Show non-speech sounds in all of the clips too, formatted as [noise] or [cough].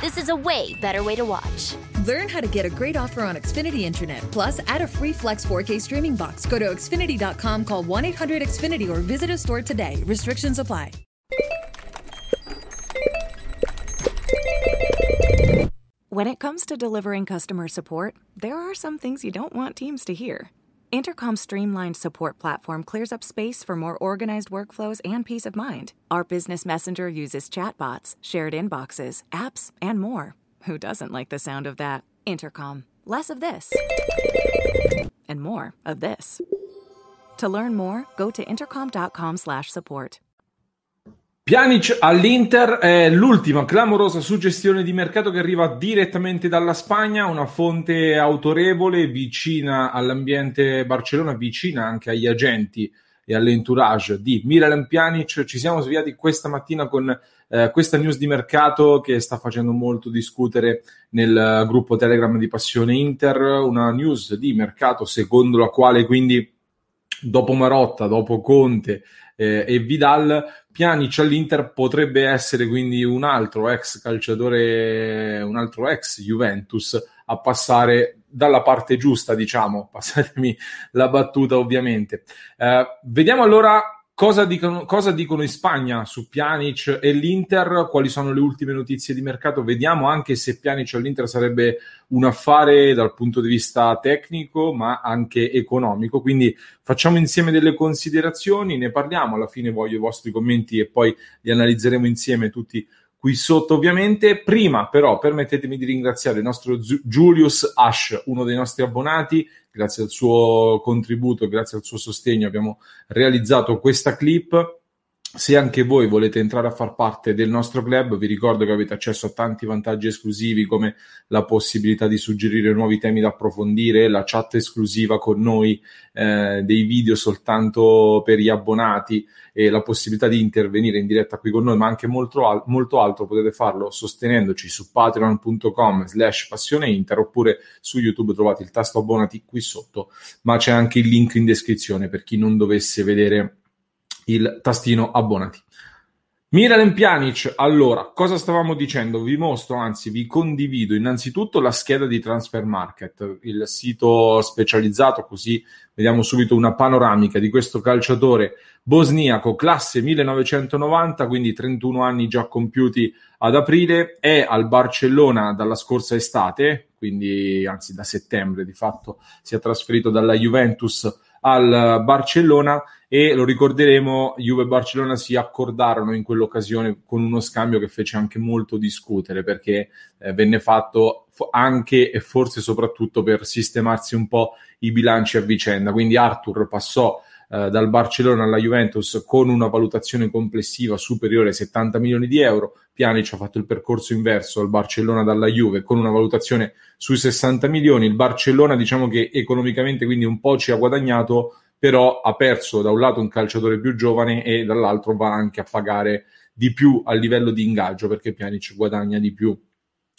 This is a way better way to watch. Learn how to get a great offer on Xfinity Internet. Plus, add a free Flex 4K streaming box. Go to Xfinity.com, call 1 800 Xfinity, or visit a store today. Restrictions apply. When it comes to delivering customer support, there are some things you don't want teams to hear. Intercom's streamlined support platform clears up space for more organized workflows and peace of mind. Our business messenger uses chatbots, shared inboxes, apps, and more. Who doesn't like the sound of that? Intercom. Less of this. And more of this. To learn more, go to intercom.com/support. Pjanic all'Inter è l'ultima clamorosa suggestione di mercato che arriva direttamente dalla Spagna, una fonte autorevole, vicina all'ambiente Barcellona, vicina anche agli agenti e all'entourage di Miralem Pjanic. Ci siamo svegliati questa mattina con eh, questa news di mercato che sta facendo molto discutere nel gruppo Telegram di Passione Inter, una news di mercato secondo la quale quindi dopo Marotta, dopo Conte eh, e Vidal, Pjanic all'Inter potrebbe essere quindi un altro ex calciatore, un altro ex Juventus a passare dalla parte giusta, diciamo, [laughs] passatemi la battuta ovviamente. Eh, vediamo allora Cosa dicono, cosa dicono, in Spagna su Pjanic e l'Inter? Quali sono le ultime notizie di mercato? Vediamo anche se Pjanic all'Inter sarebbe un affare dal punto di vista tecnico, ma anche economico. Quindi facciamo insieme delle considerazioni, ne parliamo. Alla fine voglio i vostri commenti e poi li analizzeremo insieme tutti qui sotto ovviamente. Prima però permettetemi di ringraziare il nostro Julius Ash, uno dei nostri abbonati, grazie al suo contributo grazie al suo sostegno abbiamo realizzato questa clip. Se anche voi volete entrare a far parte del nostro club, vi ricordo che avete accesso a tanti vantaggi esclusivi come la possibilità di suggerire nuovi temi da approfondire, la chat esclusiva con noi, eh, dei video soltanto per gli abbonati e la possibilità di intervenire in diretta qui con noi, ma anche molto, al- molto altro potete farlo sostenendoci su patreon.com slash passione inter oppure su YouTube trovate il tasto abbonati qui sotto, ma c'è anche il link in descrizione per chi non dovesse vedere il tastino abbonati. Miralem Pjanic, allora, cosa stavamo dicendo? Vi mostro, anzi vi condivido innanzitutto la scheda di Transfer Market, il sito specializzato, così vediamo subito una panoramica di questo calciatore bosniaco, classe 1990, quindi 31 anni già compiuti ad aprile, è al Barcellona dalla scorsa estate, quindi anzi da settembre di fatto si è trasferito dalla Juventus al Barcellona e lo ricorderemo, Juve e Barcellona si accordarono in quell'occasione con uno scambio che fece anche molto discutere perché eh, venne fatto anche e forse soprattutto per sistemarsi un po' i bilanci a vicenda. Quindi Arthur passò eh, dal Barcellona alla Juventus con una valutazione complessiva superiore ai 70 milioni di euro. Pjanic ha fatto il percorso inverso al Barcellona dalla Juve con una valutazione sui 60 milioni. Il Barcellona diciamo che economicamente quindi un po' ci ha guadagnato però ha perso da un lato un calciatore più giovane e dall'altro va anche a pagare di più a livello di ingaggio perché Pjanic guadagna di più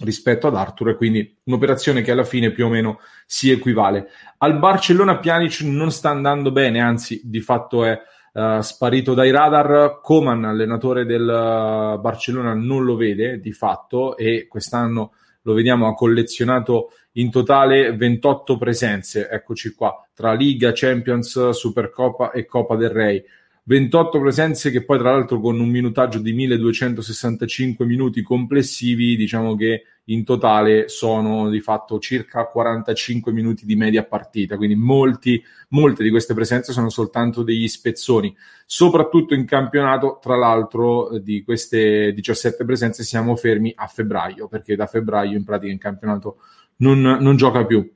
rispetto ad Arthur e quindi un'operazione che alla fine più o meno si equivale. Al Barcellona Pjanic non sta andando bene, anzi di fatto è uh, sparito dai radar. Coman, allenatore del uh, Barcellona, non lo vede di fatto e quest'anno lo vediamo ha collezionato in totale 28 presenze, eccoci qua, tra Liga, Champions, Supercoppa e Coppa del Re. 28 presenze che poi tra l'altro con un minutaggio di 1265 minuti complessivi diciamo che in totale sono di fatto circa 45 minuti di media partita. Quindi molti, molte di queste presenze sono soltanto degli spezzoni. Soprattutto in campionato tra l'altro di queste 17 presenze siamo fermi a febbraio perché da febbraio in pratica in campionato non, non gioca più.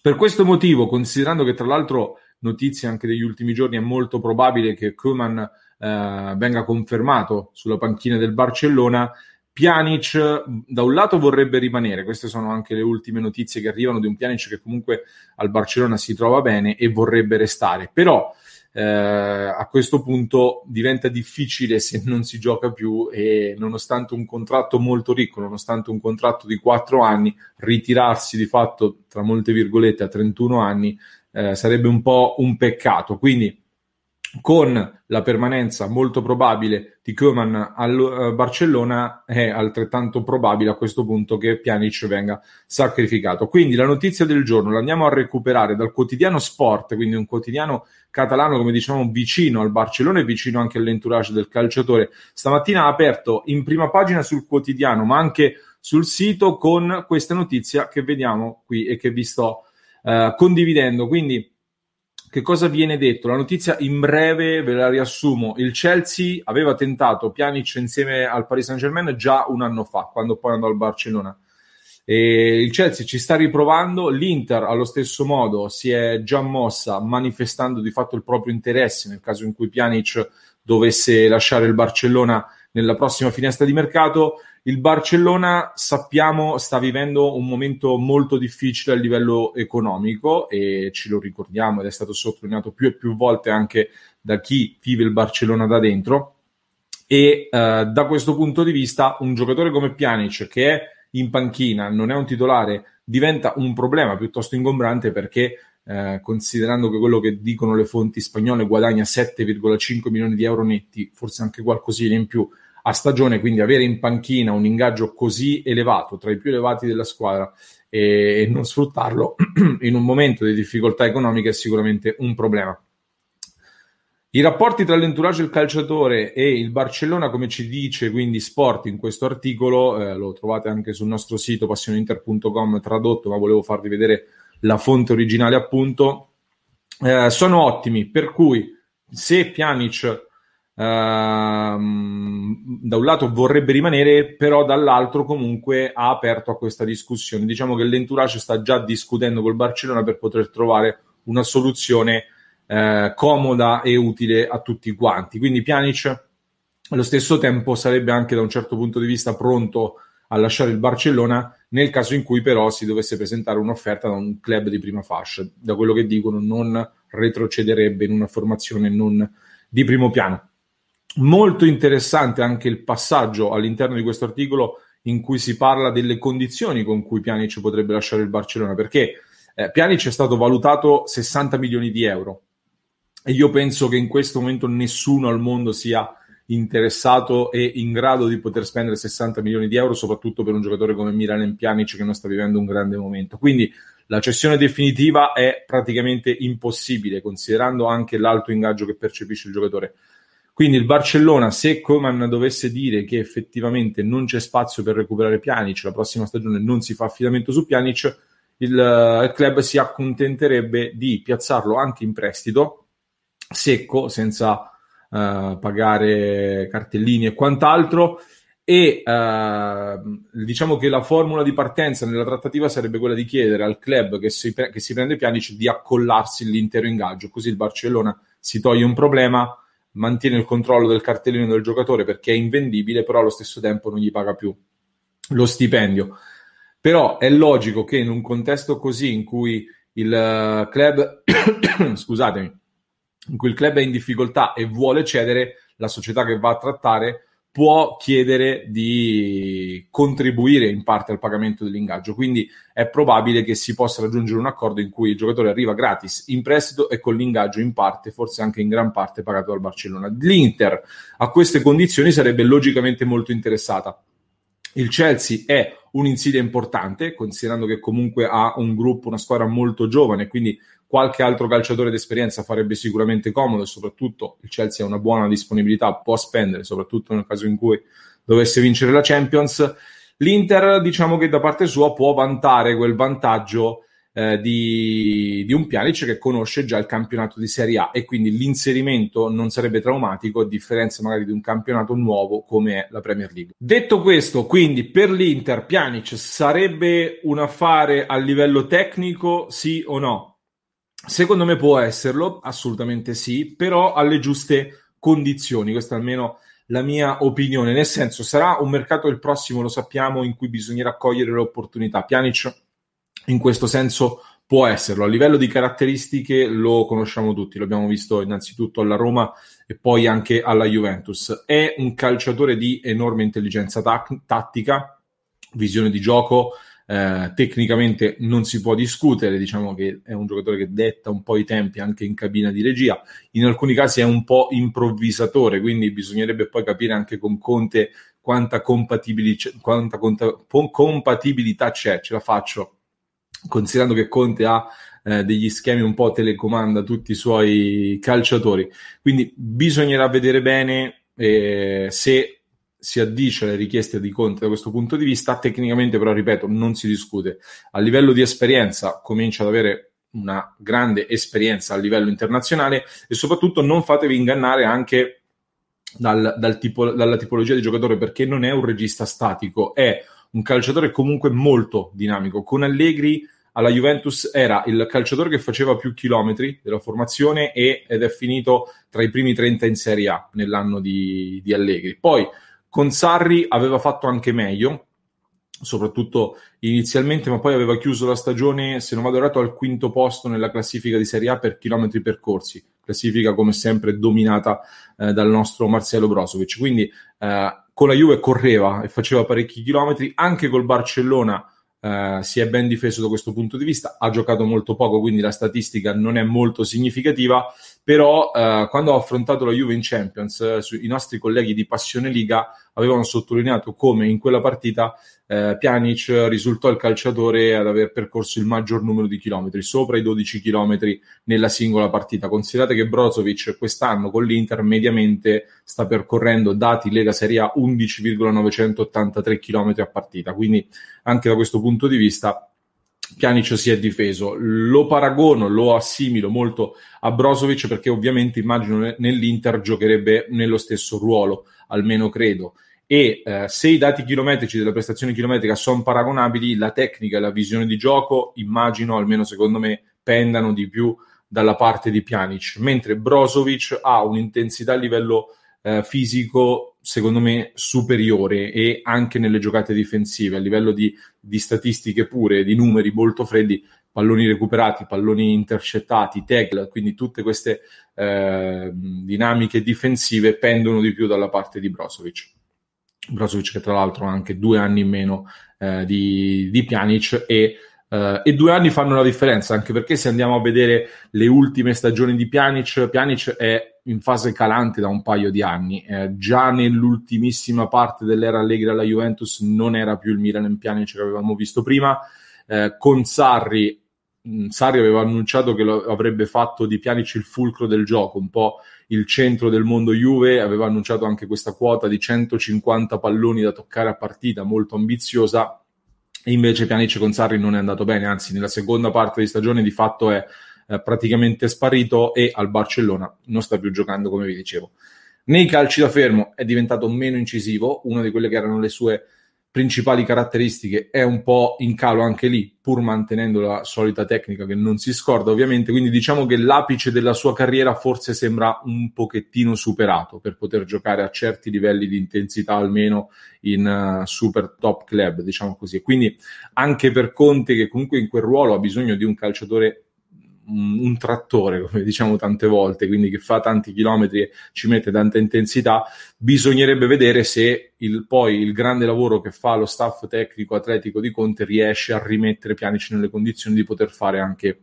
Per questo motivo considerando che tra l'altro notizie anche degli ultimi giorni, è molto probabile che Koeman eh, venga confermato sulla panchina del Barcellona. Pjanic da un lato vorrebbe rimanere, queste sono anche le ultime notizie che arrivano di un Pjanic che comunque al Barcellona si trova bene e vorrebbe restare, però eh, a questo punto diventa difficile se non si gioca più e nonostante un contratto molto ricco, nonostante un contratto di 4 anni, ritirarsi di fatto, tra molte virgolette, a 31 anni eh, sarebbe un po' un peccato. Quindi con la permanenza molto probabile di Koeman al uh, Barcellona è altrettanto probabile a questo punto che Pjanic venga sacrificato. Quindi la notizia del giorno la andiamo a recuperare dal quotidiano Sport, quindi un quotidiano catalano come diciamo vicino al Barcellona e vicino anche all'entourage del calciatore. Stamattina ha aperto in prima pagina sul quotidiano ma anche sul sito con questa notizia che vediamo qui e che vi sto uh, condividendo. Quindi che cosa viene detto? La notizia in breve ve la riassumo. Il Chelsea aveva tentato Pjanic insieme al Paris Saint-Germain già un anno fa, quando poi andò al Barcellona. E il Chelsea ci sta riprovando, l'Inter allo stesso modo si è già mossa manifestando di fatto il proprio interesse nel caso in cui Pjanic dovesse lasciare il Barcellona nella prossima finestra di mercato. Il Barcellona sappiamo sta vivendo un momento molto difficile a livello economico e ce lo ricordiamo ed è stato sottolineato più e più volte anche da chi vive il Barcellona da dentro. E eh, da questo punto di vista, un giocatore come Pjanic che è in panchina, non è un titolare, diventa un problema piuttosto ingombrante perché eh, considerando che quello che dicono le fonti spagnole guadagna 7,5 milioni di euro netti, forse anche qualcosina in più a stagione, quindi avere in panchina un ingaggio così elevato, tra i più elevati della squadra, e, e non sfruttarlo [clears throat] in un momento di difficoltà economica è sicuramente un problema. I rapporti tra l'entourage del calciatore e il Barcellona, come ci dice quindi Sport in questo articolo, eh, lo trovate anche sul nostro sito passioneinter.com tradotto, ma volevo farvi vedere la fonte originale appunto, eh, sono ottimi, per cui se Pjanic Ehm, da un lato vorrebbe rimanere, però dall'altro comunque ha aperto a questa discussione. Diciamo che l'entourage sta già discutendo col Barcellona per poter trovare una soluzione uh, comoda e utile a tutti quanti. Quindi Pjanic allo stesso tempo sarebbe anche da un certo punto di vista pronto a lasciare il Barcellona nel caso in cui però si dovesse presentare un'offerta da un club di prima fascia. Da quello che dicono non retrocederebbe in una formazione non di primo piano. Molto interessante anche il passaggio all'interno di questo articolo in cui si parla delle condizioni con cui Pjanic potrebbe lasciare il Barcellona, perché eh, Pjanic è stato valutato 60 milioni di euro e io penso che in questo momento nessuno al mondo sia interessato e in grado di poter spendere 60 milioni di euro, soprattutto per un giocatore come Milan Pjanic che non sta vivendo un grande momento. Quindi la cessione definitiva è praticamente impossibile, considerando anche l'alto ingaggio che percepisce il giocatore. Quindi il Barcellona, se Coman dovesse dire che effettivamente non c'è spazio per recuperare Pjanic, la prossima stagione non si fa affidamento su Pjanic, il, uh, il club si accontenterebbe di piazzarlo anche in prestito, secco, senza uh, pagare cartellini e quant'altro. E uh, diciamo che la formula di partenza nella trattativa sarebbe quella di chiedere al club che si, che si prende Pjanic di accollarsi l'intero ingaggio, così il Barcellona si toglie un problema mantiene il controllo del cartellino del giocatore perché è invendibile, però allo stesso tempo non gli paga più lo stipendio. Però è logico che in un contesto così in cui il eh, club, [coughs] scusatemi, in cui il club è in difficoltà e vuole cedere, la società che va a trattare può chiedere di contribuire in parte al pagamento dell'ingaggio. Quindi è probabile che si possa raggiungere un accordo in cui il giocatore arriva gratis in prestito e con l'ingaggio in parte, forse anche in gran parte, pagato dal Barcellona. L'Inter a queste condizioni sarebbe logicamente molto interessata. Il Chelsea è un'insidia importante, considerando che comunque ha un gruppo, una squadra molto giovane, quindi qualche altro calciatore d'esperienza farebbe sicuramente comodo e soprattutto il Chelsea ha una buona disponibilità, può spendere, soprattutto nel caso in cui dovesse vincere la Champions. L'Inter, diciamo che da parte sua può vantare quel vantaggio eh, di, di, un Pjanic che conosce già il campionato di Serie A e quindi l'inserimento non sarebbe traumatico, a differenza magari di un campionato nuovo come è la Premier League. Detto questo, quindi per l'Inter Pjanic sarebbe un affare a livello tecnico, sì o no? Secondo me può esserlo, assolutamente sì, però alle giuste condizioni, questa almeno la mia opinione, nel senso sarà un mercato il prossimo, lo sappiamo, in cui bisognerà cogliere le opportunità. Pjanic in questo senso può esserlo. A livello di caratteristiche lo conosciamo tutti, l'abbiamo visto innanzitutto alla Roma e poi anche alla Juventus. È un calciatore di enorme intelligenza tac- tattica, visione di gioco, eh, tecnicamente non si può discutere, diciamo che è un giocatore che detta un po' i tempi anche in cabina di regia, in alcuni casi è un po' improvvisatore, quindi bisognerebbe poi capire anche con Conte quanta, compatibili- quanta conta- compatibilità c'è, ce la faccio, considerando che Conte ha eh, degli schemi un po' telecomanda tutti i suoi calciatori, quindi bisognerà vedere bene eh, se si addice alle richieste di Conte da questo punto di vista, tecnicamente però, ripeto, non si discute. A livello di esperienza comincia ad avere una grande esperienza a livello internazionale e soprattutto non fatevi ingannare anche dal, dal tipo, dalla tipologia di giocatore perché non è un regista statico, è un calciatore comunque molto dinamico. Con Allegri alla Juventus era il calciatore che faceva più chilometri della formazione ed è finito tra i primi 30 in Serie A nell'anno di, di Allegri. Poi con Sarri aveva fatto anche meglio, soprattutto inizialmente, ma poi aveva chiuso la stagione, se non vado errato, al quinto posto nella classifica di Serie A per chilometri percorsi, classifica come sempre dominata eh, dal nostro Marcelo Brozovic. Quindi eh, con la Juve correva e faceva parecchi chilometri, anche col Barcellona eh, si è ben difeso da questo punto di vista, ha giocato molto poco, quindi la statistica non è molto significativa, però eh, quando ho affrontato la Juve in Champions, eh, su, i nostri colleghi di Passione Liga avevano sottolineato come in quella partita eh, Pjanic risultò il calciatore ad aver percorso il maggior numero di chilometri, sopra i 12 chilometri nella singola partita. Considerate che Brozovic quest'anno con l'Inter mediamente sta percorrendo dati Lega Serie A 11,983 chilometri a partita, quindi anche da questo punto di vista Pjanic si è difeso. Lo paragono, lo assimilo molto a Brozovic perché ovviamente immagino nell'Inter giocherebbe nello stesso ruolo, almeno credo. E eh, se i dati chilometrici della prestazione chilometrica sono paragonabili, la tecnica e la visione di gioco, immagino, almeno secondo me, pendano di più dalla parte di Pjanic, mentre Brozovic ha un'intensità a livello eh, fisico secondo me superiore e anche nelle giocate difensive a livello di, di statistiche pure, di numeri molto freddi, palloni recuperati, palloni intercettati, tackle, quindi tutte queste eh, dinamiche difensive pendono di più dalla parte di Brozovic. Brozovic che tra l'altro ha anche due anni in meno eh, di, di Pjanic e Uh, e due anni fanno la differenza, anche perché se andiamo a vedere le ultime stagioni di Pjanic, Pjanic è in fase calante da un paio di anni. Eh, già nell'ultimissima parte dell'era Allegri alla Juventus non era più il Milan Pjanic che avevamo visto prima. Eh, con Sarri, Sarri aveva annunciato che lo, avrebbe fatto di Pjanic il fulcro del gioco, un po' il centro del mondo Juve, aveva annunciato anche questa quota di 150 palloni da toccare a partita, molto ambiziosa e invece Pjanic con Sarri non è andato bene, anzi nella seconda parte di stagione di fatto è eh, praticamente sparito e al Barcellona non sta più giocando come vi dicevo. Nei calci da fermo è diventato meno incisivo, una di quelle che erano le sue principali caratteristiche è un po' in calo anche lì, pur mantenendo la solita tecnica che non si scorda ovviamente, quindi diciamo che l'apice della sua carriera forse sembra un pochettino superato per poter giocare a certi livelli di intensità almeno in uh, super top club, diciamo così. Quindi anche per Conte che comunque in quel ruolo ha bisogno di un calciatore un, trattore, come diciamo tante volte, quindi che fa tanti chilometri e ci mette tanta intensità, bisognerebbe vedere se il, poi il grande lavoro che fa lo staff tecnico atletico di Conte riesce a rimettere Pianici nelle condizioni di poter fare anche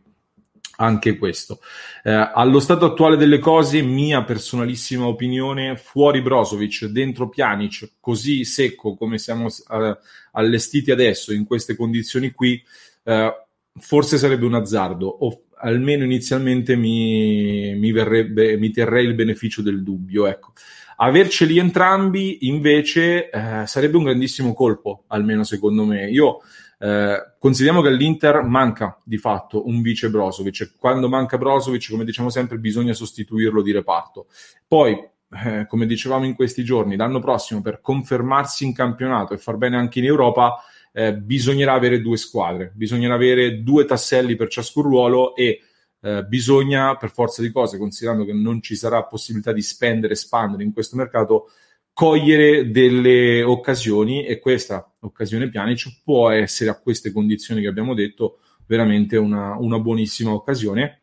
anche questo. Eh, allo stato attuale delle cose, mia personalissima opinione, fuori Brozovic, dentro Pjanic, così secco come siamo uh, allestiti adesso in queste condizioni qui, uh, forse sarebbe un azzardo. O almeno inizialmente mi, mi, verrebbe, mi terrei il beneficio del dubbio. Ecco. Averceli entrambi invece eh, sarebbe un grandissimo colpo, almeno secondo me. Io eh, consideriamo che all'Inter manca di fatto un vice Brozovic. Quando manca Brozovic, come diciamo sempre, bisogna sostituirlo di reparto. Poi, eh, come dicevamo in questi giorni, l'anno prossimo per confermarsi in campionato e far bene anche in Europa eh, bisognerà avere due squadre, bisognerà avere due tasselli per ciascun ruolo e eh, bisogna, per forza di cose, considerando che non ci sarà possibilità di spendere e espandere in questo mercato, cogliere delle occasioni e questa occasione Pjanic può essere a queste condizioni che abbiamo detto veramente una, una buonissima occasione.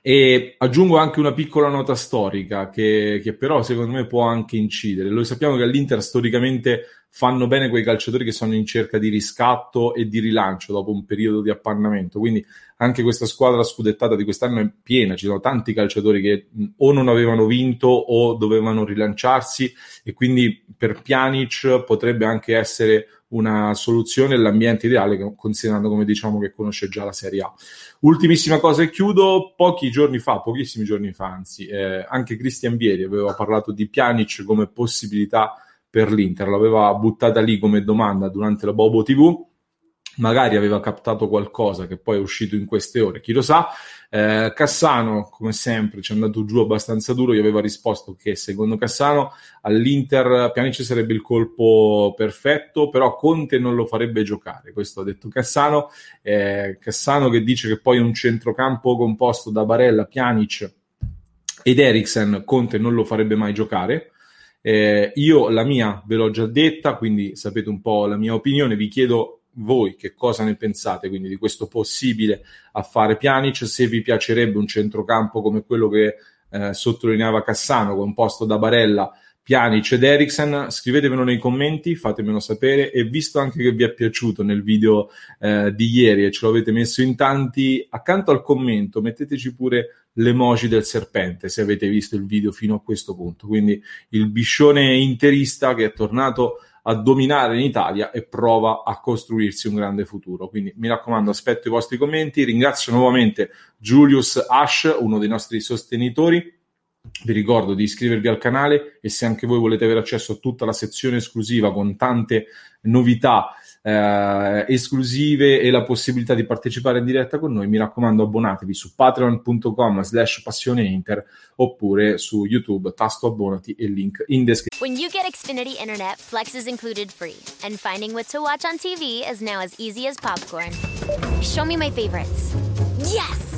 E aggiungo anche una piccola nota storica che, che, però secondo me può anche incidere. Lo sappiamo che all'Inter storicamente fanno bene quei calciatori che sono in cerca di riscatto e di rilancio dopo un periodo di appannamento. Quindi anche questa squadra scudettata di quest'anno è piena, ci sono tanti calciatori che o non avevano vinto o dovevano rilanciarsi e quindi per Pjanic potrebbe anche essere una soluzione l'ambiente ideale, considerando come diciamo che conosce già la Serie A. Ultimissima cosa e chiudo, pochi giorni fa, pochissimi giorni fa, anzi, eh, anche Cristian Vieri aveva parlato di Pjanic come possibilità per l'Inter, l'aveva buttata lì come domanda durante la Bobo TV magari aveva captato qualcosa che poi è uscito in queste ore, chi lo sa. Eh, Cassano, come sempre, ci è andato giù abbastanza duro. Gli aveva risposto che secondo Cassano all'Inter Pianice sarebbe il colpo perfetto, però Conte non lo farebbe giocare. Questo ha detto Cassano. Eh, Cassano che dice che poi un centrocampo composto da Barella, Pjanic ed Eriksen, Conte non lo farebbe mai giocare. Eh, io la mia ve l'ho già detta, quindi sapete un po' la mia opinione. Vi chiedo voi che cosa ne pensate quindi di questo possibile affare Pjanic, se vi piacerebbe un centrocampo come quello che eh, sottolineava Cassano, composto da Barella, Pjanic ed Eriksen, scrivetemelo nei commenti, fatemelo sapere e visto anche che vi è piaciuto nel video eh, di ieri e ce l'avete messo in tanti, accanto al commento metteteci pure l'emoji del serpente se avete visto il video fino a questo punto, quindi il biscione interista che è tornato a dominare in Italia e prova a costruirsi un grande futuro. Quindi mi raccomando, aspetto i vostri commenti. Ringrazio nuovamente Julius Ash, uno dei nostri sostenitori. Vi ricordo di iscrivervi al canale e se anche voi volete avere accesso a tutta la sezione esclusiva con tante novità eh, esclusive e la possibilità di partecipare in diretta con noi, mi raccomando abbonatevi su patreon.com slash passioneinter oppure su YouTube, tasto abbonati e link in descrizione. When you get Xfinity Internet, Flex is included free and finding what to watch on TV is now as easy as popcorn. Show me my favorites. Yes,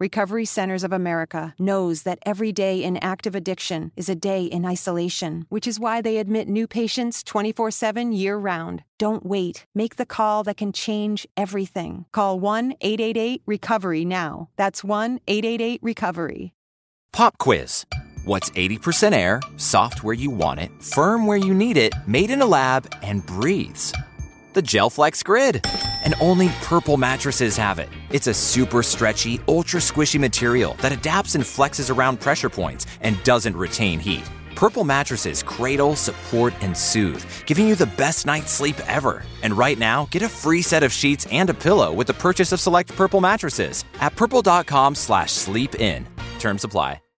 Recovery Centers of America knows that every day in active addiction is a day in isolation, which is why they admit new patients 24 7 year round. Don't wait. Make the call that can change everything. Call 1 888 Recovery now. That's 1 888 Recovery. Pop quiz. What's 80% air, soft where you want it, firm where you need it, made in a lab, and breathes? The GelFlex Grid. And only purple mattresses have it. It's a super stretchy, ultra squishy material that adapts and flexes around pressure points and doesn't retain heat. Purple mattresses cradle, support, and soothe, giving you the best night's sleep ever. And right now, get a free set of sheets and a pillow with the purchase of select Purple mattresses at purple.com slash sleep in. Terms apply.